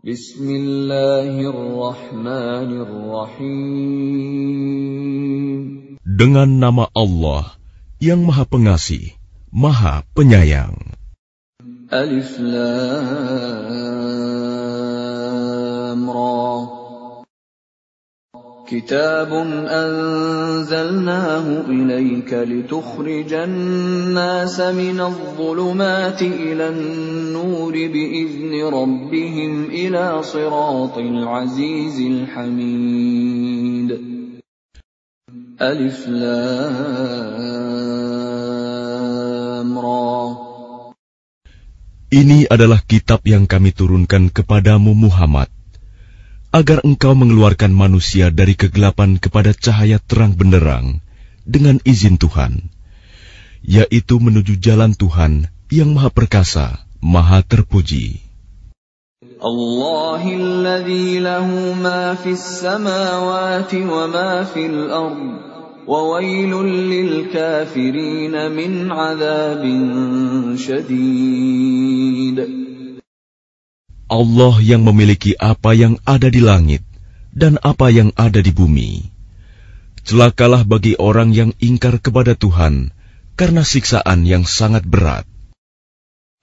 Bismillahirrahmanirrahim. Dengan nama Allah yang Maha Pengasih, Maha Penyayang. Alif Lam كتاب أنزلناه إليك لتخرج الناس من الظلمات إلى النور بإذن ربهم إلى صراط العزيز الحميد ألف لام را Ini adalah kitab yang kami turunkan kepadamu Muhammad agar engkau mengeluarkan manusia dari kegelapan kepada cahaya terang benderang dengan izin Tuhan, yaitu menuju jalan Tuhan yang maha perkasa, maha terpuji. Allah. Allah yang memiliki apa yang ada di langit dan apa yang ada di bumi. Celakalah bagi orang yang ingkar kepada Tuhan karena siksaan yang sangat berat.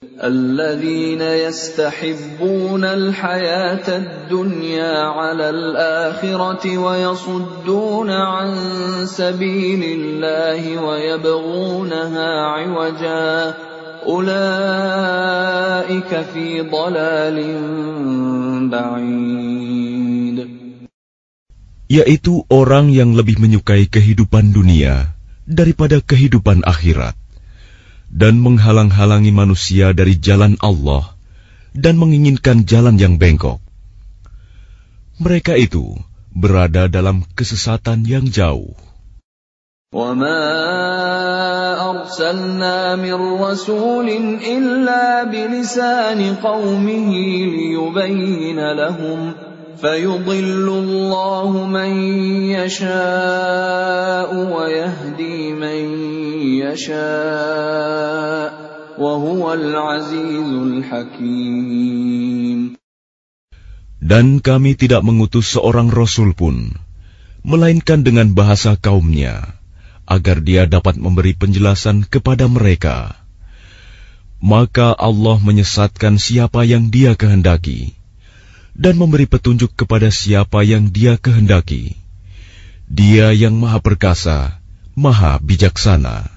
الذين يستحبون الحياة الدنيا على الآخرة ويصدون عن سبيل الله ويبغونها عوجاً ulaika fi yaitu orang yang lebih menyukai kehidupan dunia daripada kehidupan akhirat dan menghalang-halangi manusia dari jalan Allah dan menginginkan jalan yang bengkok. Mereka itu berada dalam kesesatan yang jauh. وما أرسلنا من رسول إلا بلسان قومه ليبين لهم فيضل الله من يشاء ويهدي من يشاء وهو العزيز الحكيم Dan kami tidak mengutus seorang rasul pun, melainkan dengan bahasa kaumnya agar dia dapat memberi penjelasan kepada mereka. Maka Allah menyesatkan siapa yang dia kehendaki dan memberi petunjuk kepada siapa yang dia kehendaki. Dia yang maha perkasa, maha bijaksana.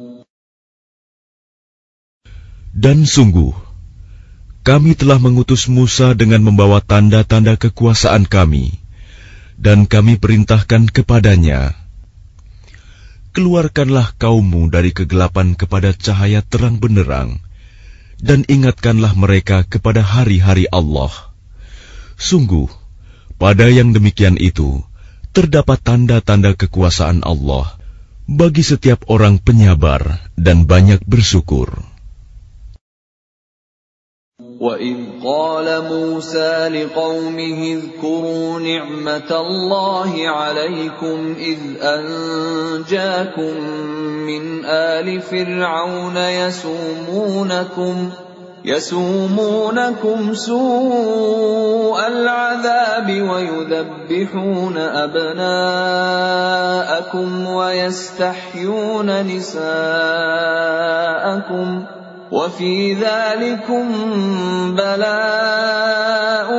Dan sungguh, kami telah mengutus Musa dengan membawa tanda-tanda kekuasaan kami, dan kami perintahkan kepadanya, Keluarkanlah kaummu dari kegelapan kepada cahaya terang benderang, dan ingatkanlah mereka kepada hari-hari Allah. Sungguh, pada yang demikian itu, terdapat tanda-tanda kekuasaan Allah bagi setiap orang penyabar dan banyak bersyukur. وإذ قال موسى لقومه اذكروا نعمة الله عليكم إذ أنجاكم من آل فرعون يسومونكم يسومونكم سوء العذاب ويذبحون أبناءكم ويستحيون نساءكم ۖ وفي ذلكم بلاء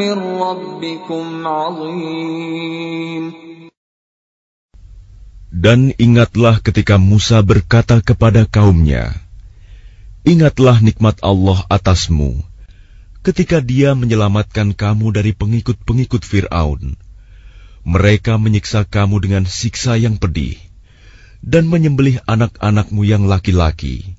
من ربكم عظيم Dan ingatlah ketika Musa berkata kepada kaumnya, Ingatlah nikmat Allah atasmu, ketika dia menyelamatkan kamu dari pengikut-pengikut Fir'aun. Mereka menyiksa kamu dengan siksa yang pedih, dan menyembelih anak-anakmu yang laki-laki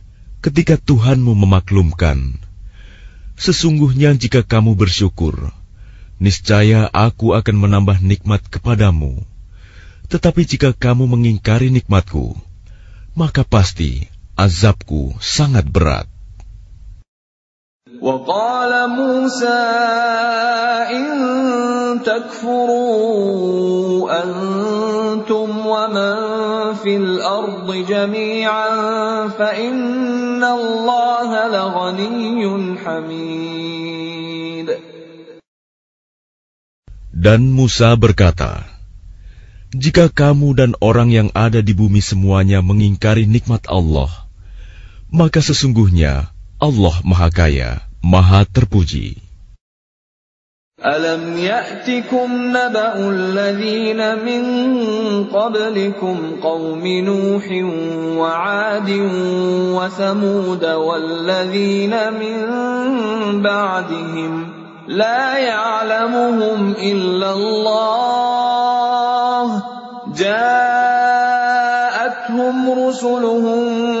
ketika Tuhanmu memaklumkan, sesungguhnya jika kamu bersyukur, niscaya aku akan menambah nikmat kepadamu tetapi jika kamu mengingkari nikmatku, maka pasti azabku sangat berat. وقال موسى إن تكفروا أنتم ومن في الأرض جميعا فإن dan Musa berkata, Jika kamu dan orang yang ada di bumi semuanya mengingkari nikmat Allah, maka sesungguhnya Allah Maha Kaya, Maha Terpuji. ألم يأتكم نبأ الذين من قبلكم قوم نوح وعاد وثمود والذين من بعدهم لا يعلمهم إلا الله جاءتهم رسلهم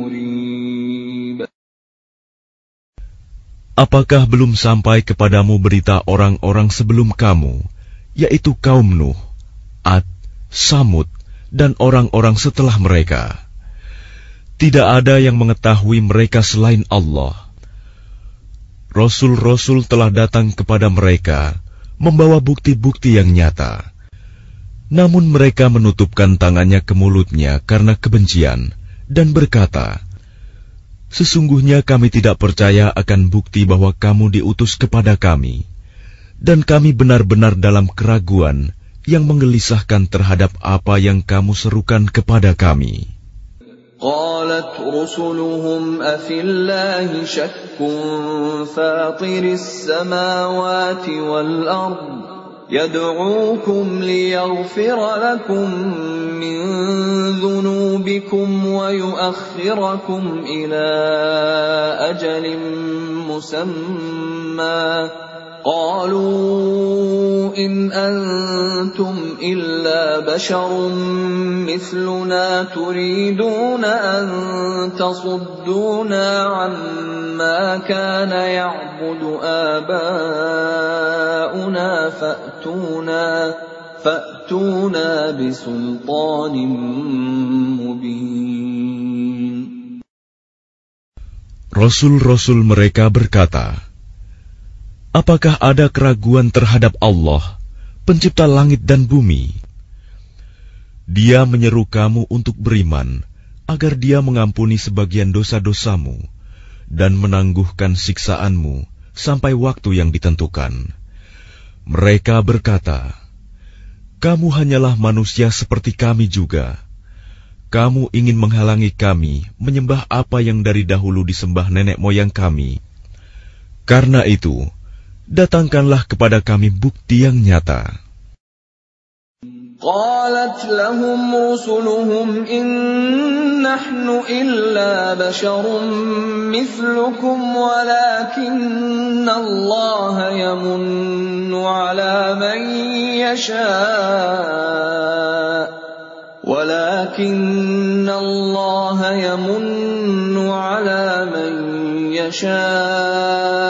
Apakah belum sampai kepadamu berita orang-orang sebelum kamu, yaitu kaum Nuh, Ad, Samud, dan orang-orang setelah mereka? Tidak ada yang mengetahui mereka selain Allah. Rasul-rasul telah datang kepada mereka, membawa bukti-bukti yang nyata. Namun mereka menutupkan tangannya ke mulutnya karena kebencian, dan berkata, Sesungguhnya kami tidak percaya akan bukti bahwa kamu diutus kepada kami, dan kami benar-benar dalam keraguan yang menggelisahkan terhadap apa yang kamu serukan kepada kami. قالت رسلهم أفي الله شك فاطر السماوات والأرض يدعوكم ليغفر لكم من ذنوبكم ويؤخركم إلى أجل مسمى. قالوا إن أنتم إلا بشر مثلنا تريدون أن تصدونا عما كان يعبد آباؤنا فأتونا فأتونا بسلطان مبين Rasul-rasul mereka berkata, Apakah ada keraguan terhadap Allah, pencipta langit dan bumi? Dia menyeru kamu untuk beriman, agar dia mengampuni sebagian dosa-dosamu, dan menangguhkan siksaanmu sampai waktu yang ditentukan. Mereka berkata, Kamu hanyalah manusia seperti kami juga. Kamu ingin menghalangi kami menyembah apa yang dari dahulu disembah nenek moyang kami. Karena itu, datangkanlah kepada kami bukti yang nyata. قالت لهم رسلهم إن نحن إلا بشر مثلكم ولكن الله يمن على من يشاء ولكن الله يمن على من يشاء من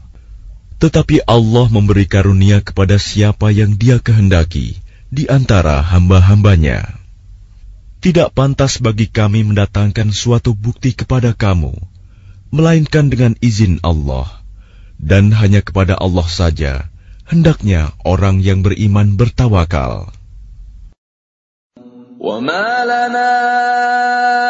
tetapi Allah memberi karunia kepada siapa yang Dia kehendaki di antara hamba-hambanya. Tidak pantas bagi kami mendatangkan suatu bukti kepada kamu, melainkan dengan izin Allah, dan hanya kepada Allah saja hendaknya orang yang beriman bertawakal." وما لنا ألا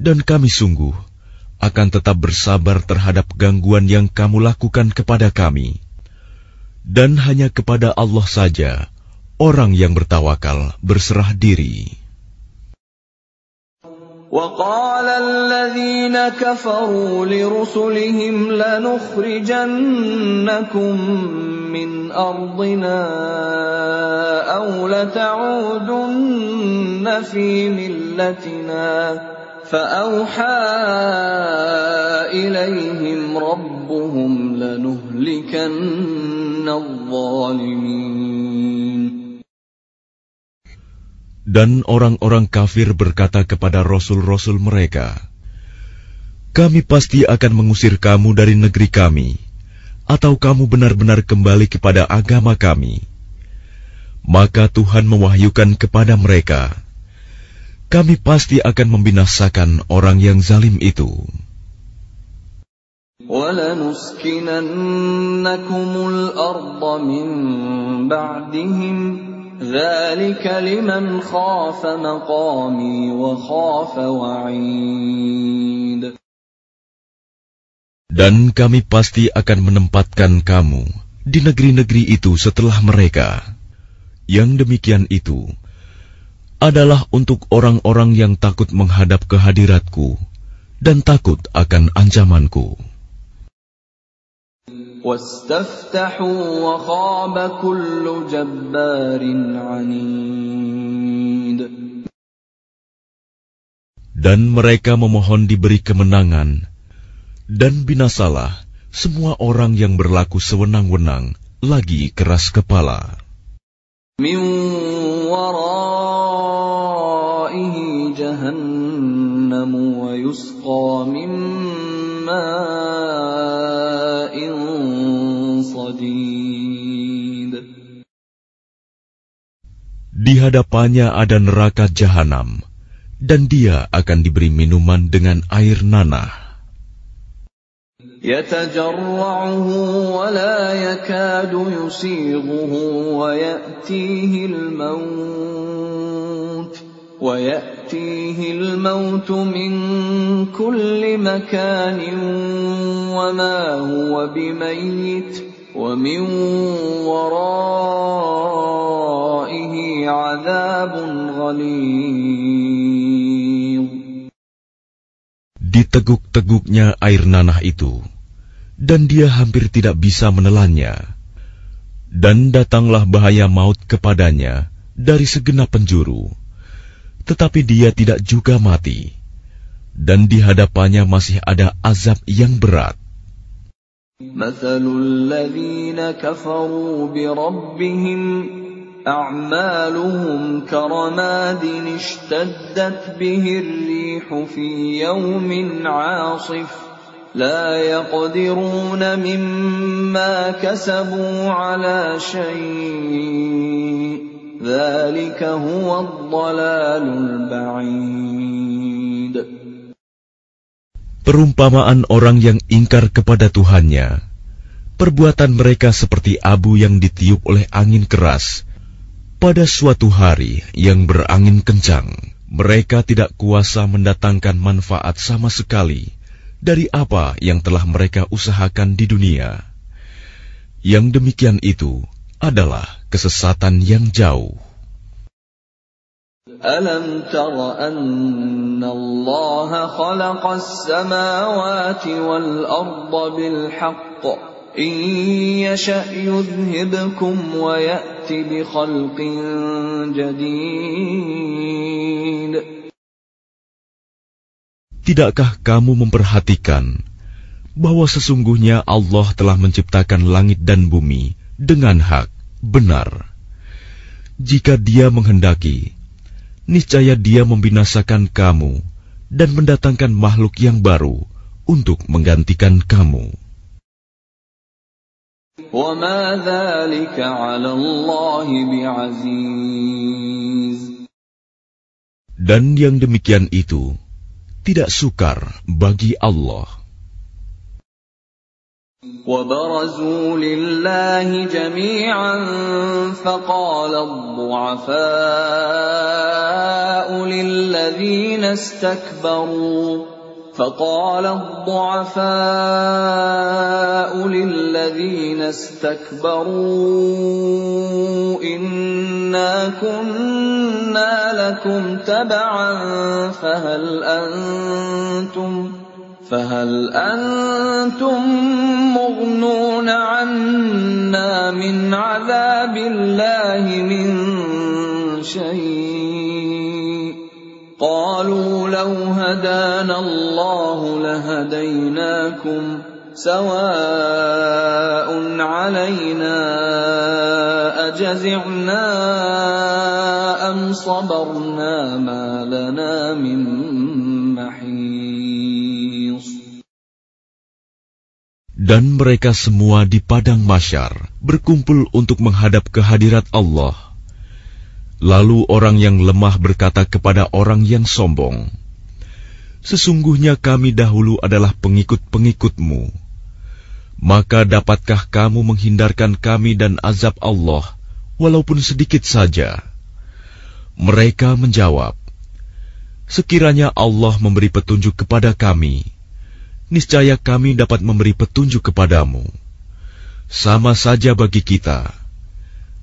dan kami sungguh akan tetap bersabar terhadap gangguan yang kamu lakukan kepada kami, dan hanya kepada Allah saja orang yang bertawakal berserah diri. وقال الذين كفروا لرسلهم لنخرجنكم من أرضنا أو لتعودن في ملتنا فأوحى إليهم ربهم لنهلكن الظالمين Dan orang-orang kafir berkata kepada rasul-rasul mereka, "Kami pasti akan mengusir kamu dari negeri kami, atau kamu benar-benar kembali kepada agama kami." Maka Tuhan mewahyukan kepada mereka, kami pasti akan membinasakan orang yang zalim itu. Dan kami pasti akan menempatkan kamu di negeri-negeri itu setelah mereka. Yang demikian itu adalah untuk orang-orang yang takut menghadap kehadiratku dan takut akan ancamanku. Dan mereka memohon diberi kemenangan, dan binasalah semua orang yang berlaku sewenang-wenang lagi keras kepala. Min waraihi jahannam wa yusqa min Di hadapannya ada neraka jahanam, dan dia akan diberi minuman dengan air nanah. يتجرعه ولا يكاد يسيغه ويأتيه الموت ويأتيه الموت من كل مكان وما هو بميت ومن ورائه عذاب غليظ Diteguk-teguknya air nanah itu, dan dia hampir tidak bisa menelannya. Dan datanglah bahaya maut kepadanya dari segenap penjuru, tetapi dia tidak juga mati. Dan di hadapannya masih ada azab yang berat. مثل الذين كفروا بربهم أعمالهم كرماد اشتدت به الريح في يوم عاصف لا يقدرون مما كسبوا على شيء Perumpamaan orang yang ingkar kepada Tuhannya, perbuatan mereka seperti abu yang ditiup oleh angin keras. Pada suatu hari yang berangin kencang, mereka tidak kuasa mendatangkan manfaat sama sekali dari apa yang telah mereka usahakan di dunia. Yang demikian itu, adalah kesesatan yang jauh. ألم تر أن الله خلق السماوات والأرض بالحق إن يشأ يذهبكم ويأت بخلق جديد Tidakkah kamu memperhatikan bahwa sesungguhnya Allah telah menciptakan langit dan bumi dengan hak, benar. Jika Dia menghendaki, niscaya Dia membinasakan kamu dan mendatangkan makhluk yang baru untuk menggantikan kamu. Dan yang demikian itu tidak sukar bagi Allah. وبرزوا لله جميعا فقال الضعفاء للذين استكبروا فقال الضعفاء للذين استكبروا إنا كنا لكم تبعا فهل أنتم فهل أنتم مغنون عنا من عذاب الله من شيء؟ قالوا لو هدانا الله لهديناكم سواء علينا أجزعنا أم صبرنا ما لنا من Dan mereka semua di padang masyar berkumpul untuk menghadap kehadirat Allah. Lalu orang yang lemah berkata kepada orang yang sombong, Sesungguhnya kami dahulu adalah pengikut-pengikutmu. Maka dapatkah kamu menghindarkan kami dan azab Allah, walaupun sedikit saja? Mereka menjawab, Sekiranya Allah memberi petunjuk kepada kami, niscaya kami dapat memberi petunjuk kepadamu. Sama saja bagi kita.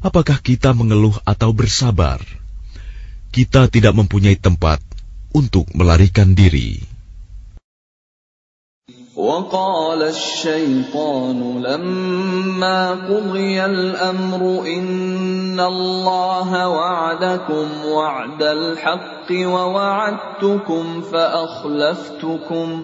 Apakah kita mengeluh atau bersabar? Kita tidak mempunyai tempat untuk melarikan diri. وقال الشيطان لما قضي الامر ان الله وعدكم وعد الحق ووعدتكم فاخلفتكم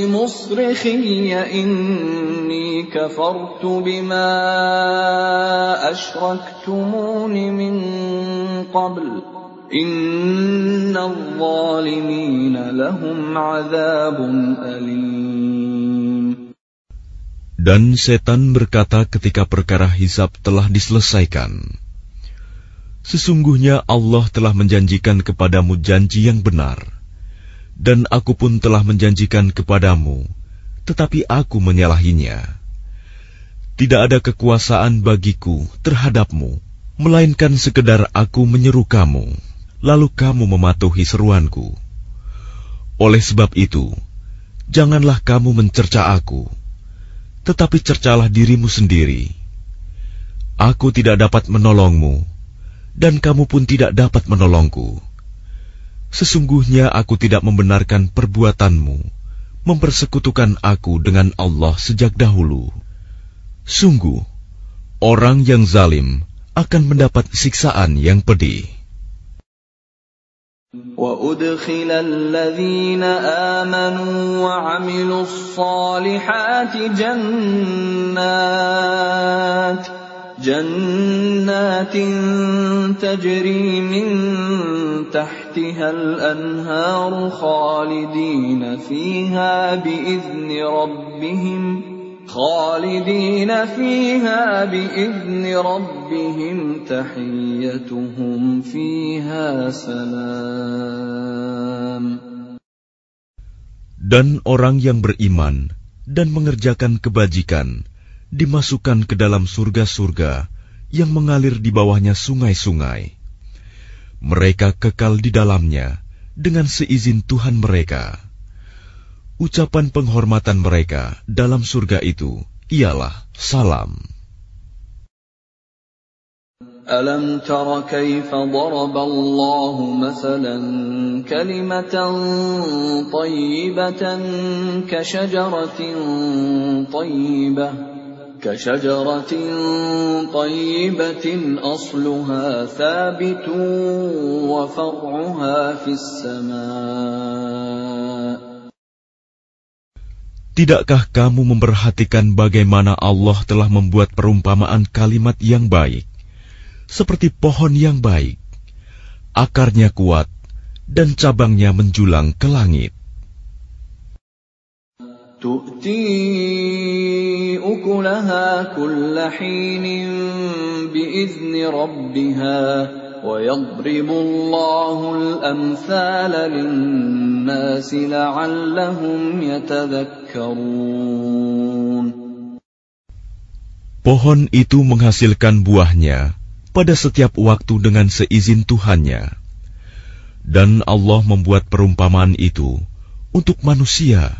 مصرخي إني كفرت بما أشركتمون من قبل إن الظالمين لهم عذاب أليم Dan setan berkata ketika perkara hisab telah diselesaikan, Sesungguhnya Allah telah menjanjikan kepadamu janji yang benar, dan aku pun telah menjanjikan kepadamu tetapi aku menyalahinya. Tidak ada kekuasaan bagiku terhadapmu, melainkan sekedar aku menyeru kamu, lalu kamu mematuhi seruanku. Oleh sebab itu, janganlah kamu mencerca aku, tetapi cercalah dirimu sendiri. Aku tidak dapat menolongmu, dan kamu pun tidak dapat menolongku. Sesungguhnya aku tidak membenarkan perbuatanmu mempersekutukan aku dengan Allah sejak dahulu. Sungguh, orang yang zalim akan mendapat siksaan yang pedih. وأدخل الذين آمنوا وعملوا الصالحات جنات جنات تجري من تحتها الأنهار خالدين فيها بإذن ربهم خالدين فيها بإذن ربهم تحيتهم فيها سلام Dan orang yang beriman dan mengerjakan kebajikan dimasukkan ke dalam surga-surga yang mengalir di bawahnya sungai-sungai. Mereka kekal di dalamnya dengan seizin Tuhan mereka. Ucapan penghormatan mereka dalam surga itu ialah salam. ألم تر كيف ضرب الله مثلا كلمة طيبة كشجرة طيبة كشجرة طيبة أصلها ثابت وفرعها في السماء Tidakkah kamu memperhatikan bagaimana Allah telah membuat perumpamaan kalimat yang baik, seperti pohon yang baik, akarnya kuat, dan cabangnya menjulang ke langit? تؤتي أكلها كل حين بإذن ربها ويضرب الله الأمثال للناس لعلهم يتذكرون Pohon itu menghasilkan buahnya pada setiap waktu dengan seizin Tuhannya. Dan Allah membuat perumpamaan itu untuk manusia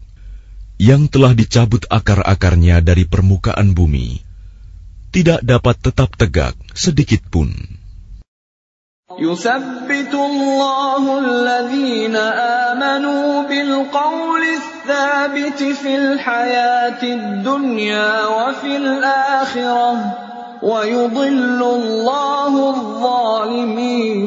yang telah dicabut akar-akarnya dari permukaan bumi, tidak dapat tetap tegak sedikit pun. يثبت الله الذين آمنوا بالقول الثابت في الحياة الدنيا وفي الآخرة ويضل الله الظالمين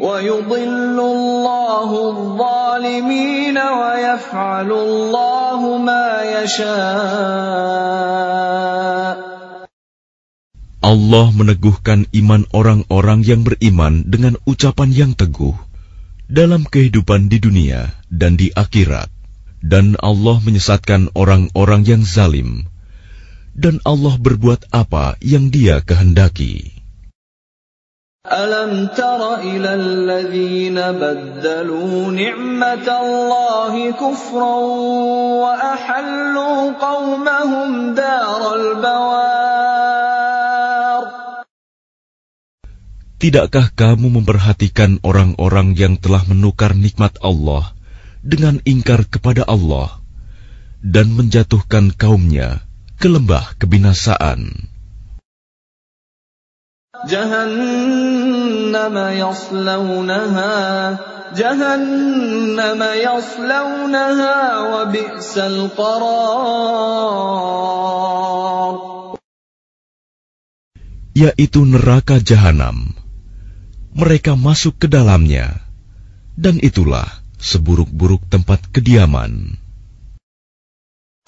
ويضل الله الظالمين ويفعل الله ما يشاء Allah meneguhkan iman orang-orang yang beriman dengan ucapan yang teguh dalam kehidupan di dunia dan di akhirat. Dan Allah menyesatkan orang-orang yang zalim. Dan Allah berbuat apa yang dia kehendaki. ألم تر إلى الذين بدلوا نعمة الله كفرا وأحلوا قومهم دار البوار Tidakkah kamu memperhatikan orang-orang yang telah menukar nikmat Allah dengan ingkar kepada Allah dan menjatuhkan kaumnya ke lembah kebinasaan? جهنم يصلونها جهنم يصلونها وبئس القرار yaitu neraka jahanam. Mereka masuk ke dalamnya, dan itulah seburuk-buruk tempat kediaman.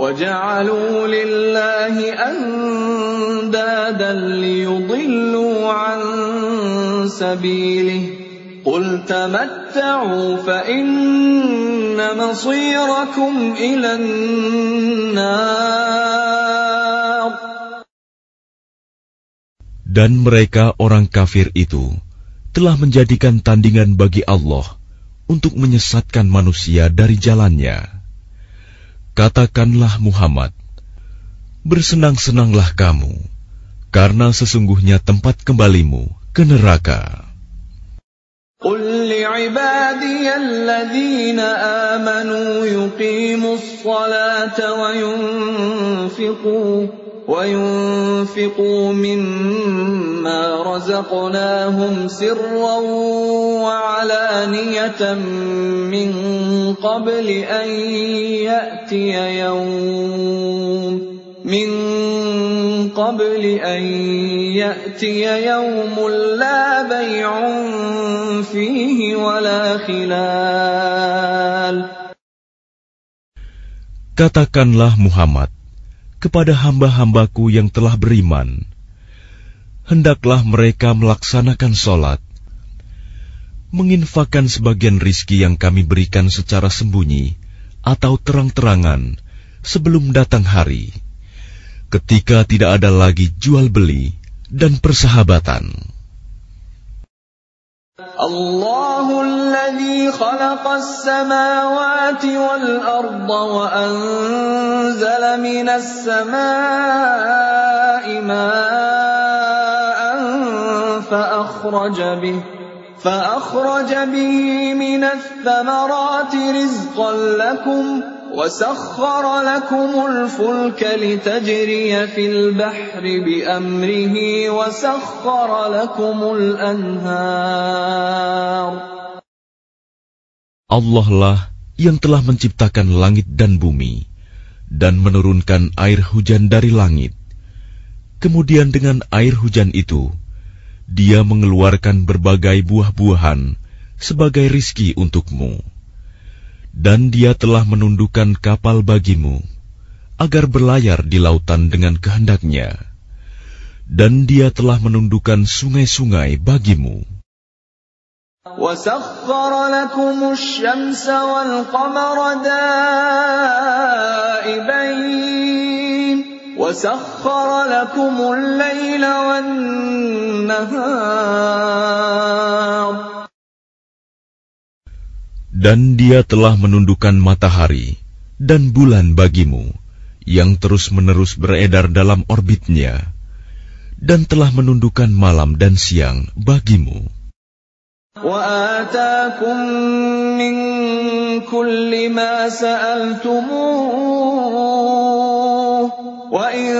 وجعلوا لله أندادا ليضلوا عن سبيله قل تمتعوا فإن مصيركم إلى النار Dan mereka orang kafir itu telah menjadikan tandingan bagi Allah untuk menyesatkan manusia dari jalannya. Katakanlah Muhammad, bersenang-senanglah kamu, karena sesungguhnya tempat kembalimu ke neraka. قل لعبادي الذين آمنوا يقيموا الصلاة وينفقوا وينفقوا مما رزقناهم سرا وعلانية من قبل أن يأتي يوم من قبل أن يأتي يوم لا بيع فيه ولا خلال. Katakanlah Muhammad kepada hamba-hambaku yang telah beriman, hendaklah mereka melaksanakan sholat, menginfakkan sebagian rizki yang kami berikan secara sembunyi atau terang-terangan sebelum datang hari. Ketika tidak ada lagi jual beli dan persahabatan. الله الذي خلق السماوات والأرض وأنزل من السماء ماء فأخرج به فأخرج به من الثمرات رزقا لكم وسخر لكم الفلك لتجري في البحر بأمره وسخر لكم الأنهار Allah lah yang telah menciptakan langit dan bumi dan menurunkan air hujan dari langit. Kemudian dengan air hujan itu, dia mengeluarkan berbagai buah-buahan sebagai rizki untukmu dan Dia telah menundukkan kapal bagimu agar berlayar di lautan dengan kehendaknya, dan Dia telah menundukkan sungai-sungai bagimu. وسخر Dan dia telah menundukkan matahari dan bulan bagimu, yang terus-menerus beredar dalam orbitnya, dan telah menundukkan malam dan siang bagimu. وآتاكم من كل ما سألتموه وإن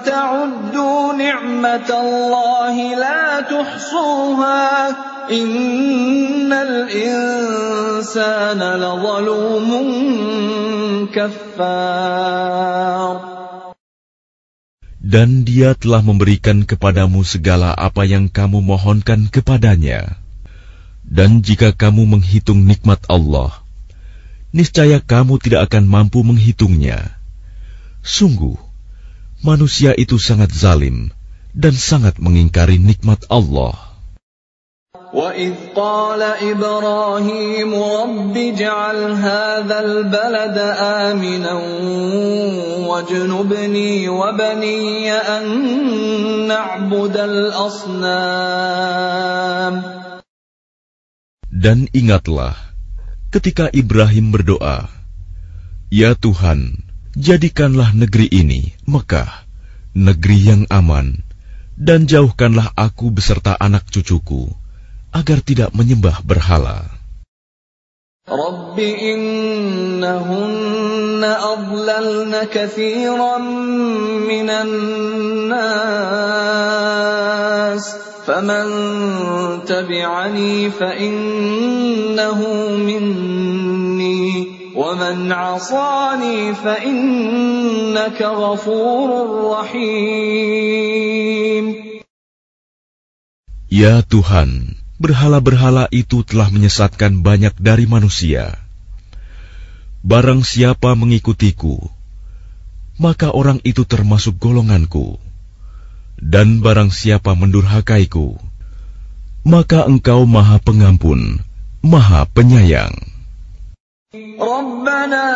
تعدوا نعمة الله لا تحصوها dan Dia telah memberikan kepadamu segala apa yang kamu mohonkan kepadanya. Dan jika kamu menghitung nikmat Allah, niscaya kamu tidak akan mampu menghitungnya. Sungguh, manusia itu sangat zalim dan sangat mengingkari nikmat Allah. وَإِذْ قَالَ إِبْرَاهِيمُ رَبِّ اجْعَلْ هَٰذَا الْبَلَدَ آمِنًا وَاجْنُبْنِي وَبَنِيَّ أَن نَّعْبُدَ الْأَصْنَامَ Dan ingatlah ketika Ibrahim berdoa, "Ya Tuhan, jadikanlah negeri ini, Mekah, negeri yang aman, dan jauhkanlah aku beserta anak cucuku agar tidak menyembah berhala." رب إنهن أضللن كثيرا من الناس فمن تبعني فإنه مني ومن عصاني فإنك غفور رحيم Ya Tuhan, berhala-berhala itu telah menyesatkan banyak dari manusia. Barang siapa mengikutiku, maka orang itu termasuk golonganku. Dan barang siapa mendurhakaiku, maka engkau maha pengampun, maha penyayang. Rabbana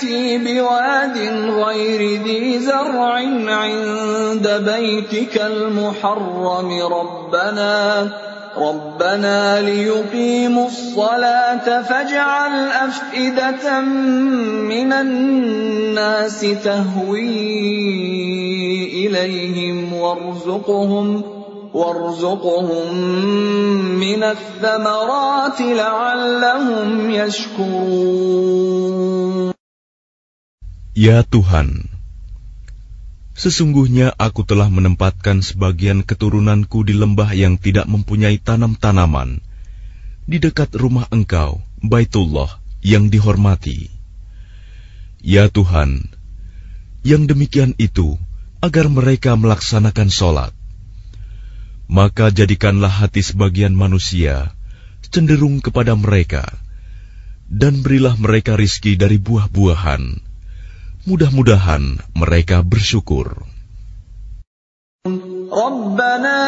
ذريتي بواد غير ذي زرع عند بيتك المحرم ربنا ربنا ليقيموا الصلاة فاجعل أفئدة من الناس تهوي إليهم وارزقهم وارزقهم من الثمرات لعلهم يشكرون. Ya Tuhan, sesungguhnya aku telah menempatkan sebagian keturunanku di lembah yang tidak mempunyai tanam-tanaman, di dekat rumah engkau, Baitullah yang dihormati. Ya Tuhan, yang demikian itu agar mereka melaksanakan sholat. Maka jadikanlah hati sebagian manusia cenderung kepada mereka, dan berilah mereka rizki dari buah-buahan Mudah-mudahan mereka bersyukur. ربنا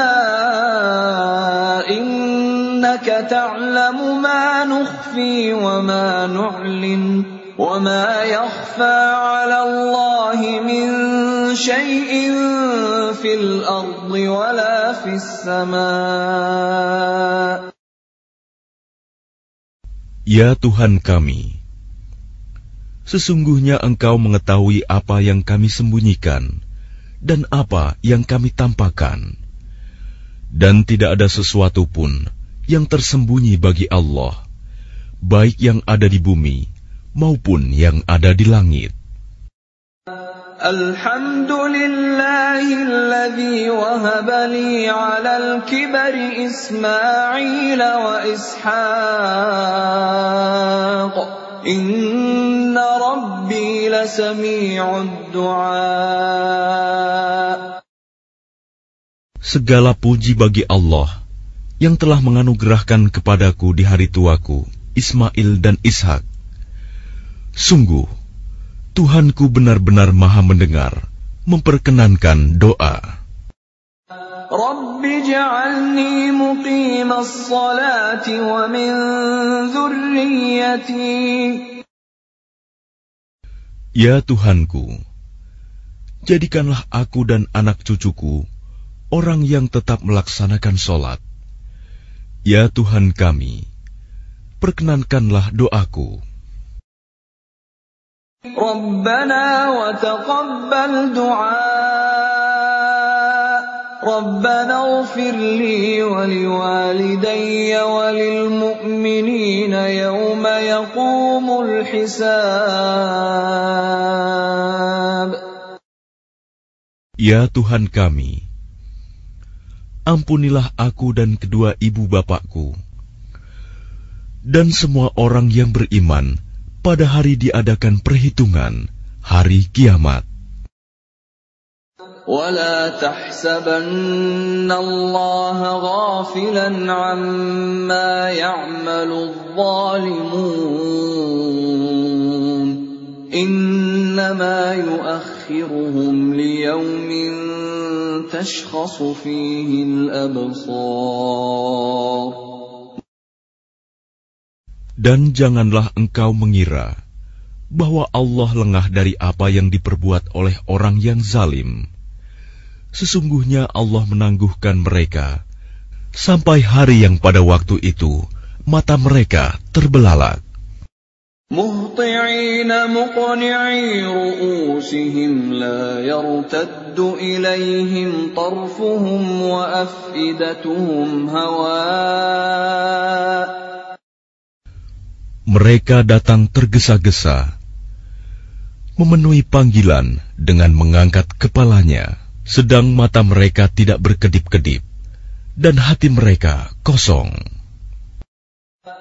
إنك تعلم ما نخفي وما نعلن وما يخفى على الله من شيء في الأرض ولا في السماء Ya Tuhan kami, sesungguhnya Engkau mengetahui apa yang kami sembunyikan dan apa yang kami tampakkan. Dan tidak ada sesuatu pun yang tersembunyi bagi Allah, baik yang ada di bumi maupun yang ada di langit. Alhamdulillahilladzi wahab li 'alal kibari Ismail wa Ishaq. Inna rabbi lasami'ud du'a. Segala puji bagi Allah yang telah menganugerahkan kepadaku di hari tuaku Ismail dan Ishak. Sungguh, Tuhanku benar-benar maha mendengar, memperkenankan doa. Muqimas salati wa min dhurriyyati. Ya Tuhanku, jadikanlah aku dan anak cucuku orang yang tetap melaksanakan sholat. Ya Tuhan kami, perkenankanlah doaku. Rabbana wa taqabbal du'a Li wa liwalidayya wa lilmu'minina yawma yaqumul hisab Ya Tuhan kami, ampunilah aku dan kedua ibu bapakku, dan semua orang yang beriman pada hari diadakan perhitungan, hari kiamat. ولا تحسبن الله غافلا عما يعمل الظالمون انما يؤخرهم ليوم تشخص فيه الابصار Dan janganlah engkau mengira bahwa Allah lengah dari apa yang diperbuat oleh orang yang zalim. Sesungguhnya Allah menangguhkan mereka sampai hari yang pada waktu itu mata mereka terbelalak. مهطعين مقنعي رؤوسهم لا يرتد إليهم طرفهم وأفئدتهم هواء Mereka datang tergesa-gesa, memenuhi panggilan dengan mengangkat kepalanya, sedang mata mereka tidak berkedip-kedip, dan hati mereka kosong.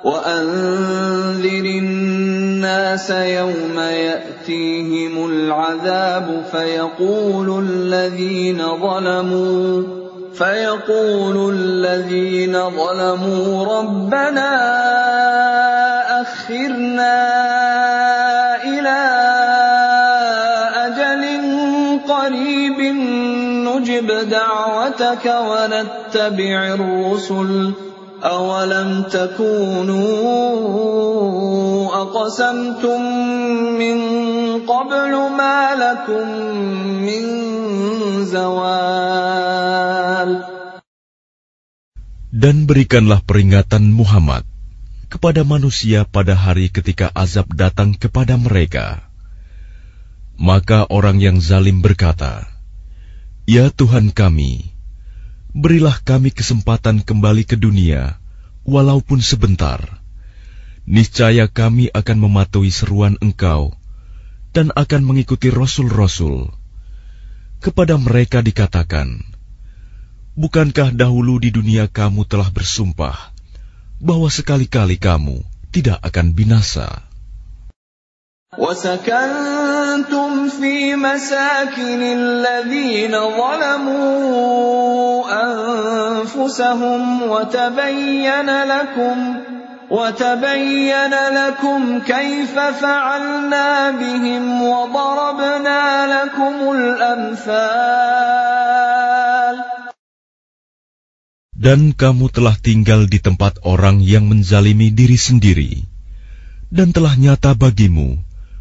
وأنذر الناس يوم يأتيهم العذاب فيقول الذين ظلموا فيقول الذين ظلموا ربنا أخرنا دعوتك ونتبع الرسل أولم تكونوا أقسمتم من قبل ما لكم من زوال Dan berikanlah peringatan Muhammad kepada manusia pada hari ketika azab datang kepada mereka. Maka orang yang zalim berkata, Ya Tuhan kami, berilah kami kesempatan kembali ke dunia, walaupun sebentar. Niscaya kami akan mematuhi seruan Engkau dan akan mengikuti rasul-rasul. Kepada mereka dikatakan, Bukankah dahulu di dunia kamu telah bersumpah bahwa sekali-kali kamu tidak akan binasa. وسكنتم في مساكن الذين ظلموا أنفسهم وتبين لكم وتبين لكم كيف فعلنا بهم وضربنا لكم الأمثال Dan kamu telah tinggal di tempat orang yang menzalimi diri sendiri, dan telah nyata bagimu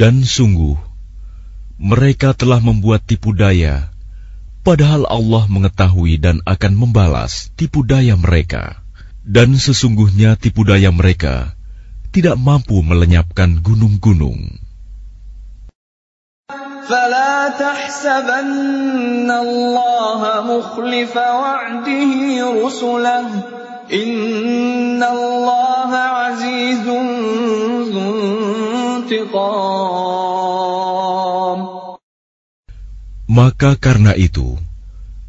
Dan sungguh, mereka telah membuat tipu daya, padahal Allah mengetahui dan akan membalas tipu daya mereka. Dan sesungguhnya tipu daya mereka tidak mampu melenyapkan gunung-gunung. فلا تحسبن الله مخلف وعده رسله إن الله عزيز ذو انتقام maka karena itu,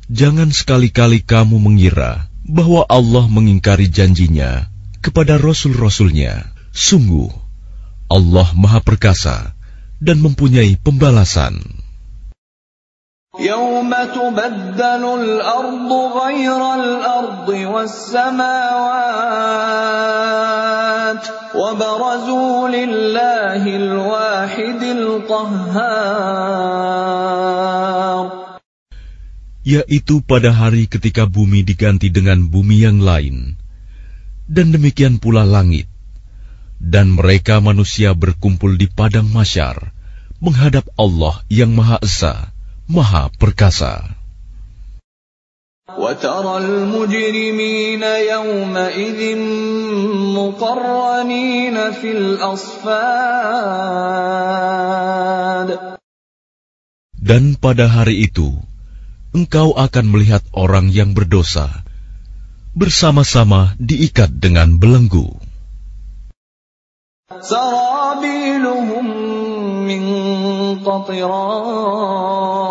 jangan sekali-kali kamu mengira bahwa Allah mengingkari janjinya kepada rasul-rasulnya. Sungguh, Allah Maha Perkasa dan mempunyai pembalasan. يوم تبدل الأرض غير الأرض والسماوات وبرزوا لله الواحد القهار yaitu pada hari ketika bumi diganti dengan bumi yang lain, dan demikian pula langit, dan mereka manusia berkumpul di padang masyar menghadap Allah yang Maha Esa, Maha Perkasa. وترى المجرمين يومئذ مقرنين في الأصفاد Dan pada hari itu, engkau akan melihat orang yang berdosa bersama-sama diikat dengan belenggu. سرابيلهم من قطران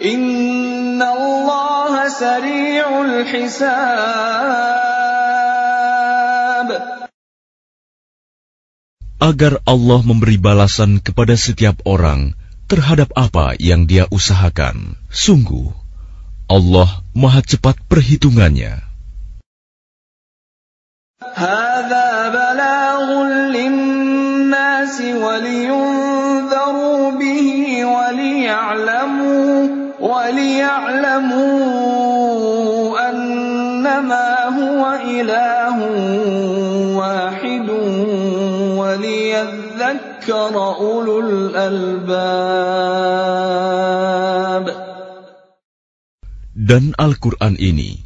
إن الله سريع الحساب agar Allah memberi balasan kepada setiap orang terhadap apa yang dia usahakan. Sungguh, Allah Maha Cepat perhitungannya. هذا بلاغ للناس ولينذروا وليعلموا وليعلموا أنما هو إله واحد وليذكر أولو الألباب Dan Al-Quran ini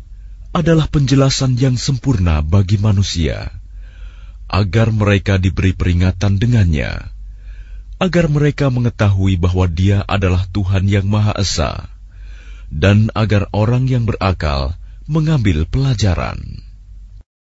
adalah penjelasan yang sempurna bagi manusia, agar mereka diberi peringatan dengannya, agar mereka mengetahui bahwa Dia adalah Tuhan yang Maha Esa, dan agar orang yang berakal mengambil pelajaran.